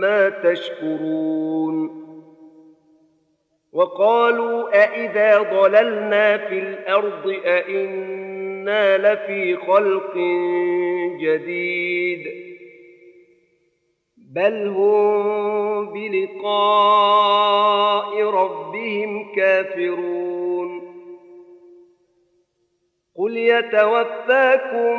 ما تشكرون وقالوا أإذا ضللنا في الأرض أإنا لفي خلق جديد بل هم بلقاء ربهم كافرون قل يتوفاكم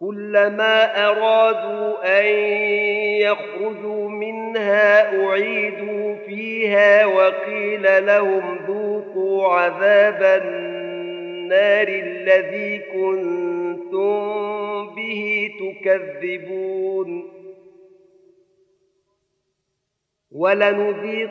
كلما أرادوا أن يخرجوا منها أعيدوا فيها وقيل لهم ذوقوا عذاب النار الذي كنتم به تكذبون. ولنذيقنهم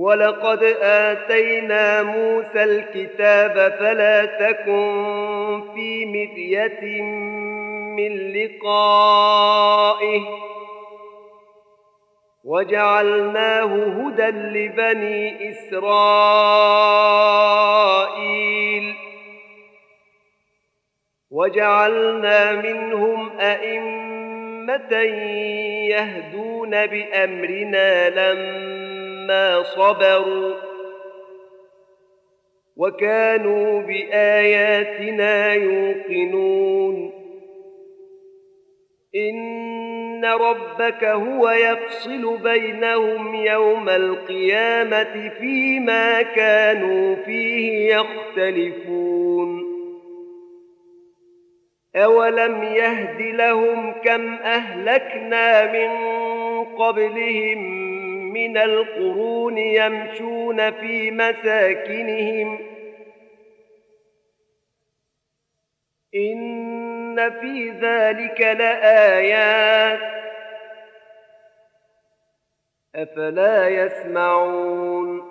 ولقد آتينا موسى الكتاب فلا تكن في مرية من لقائه وجعلناه هدى لبني إسرائيل وجعلنا منهم أئمة يهدون بأمرنا لما ما صبروا وكانوا بآياتنا يوقنون إن ربك هو يفصل بينهم يوم القيامة فيما كانوا فيه يختلفون أولم يهد لهم كم أهلكنا من قبلهم من القرون يمشون في مساكنهم. إن في ذلك لآيات. أفلا يسمعون.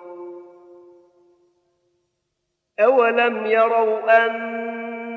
أولم يروا أن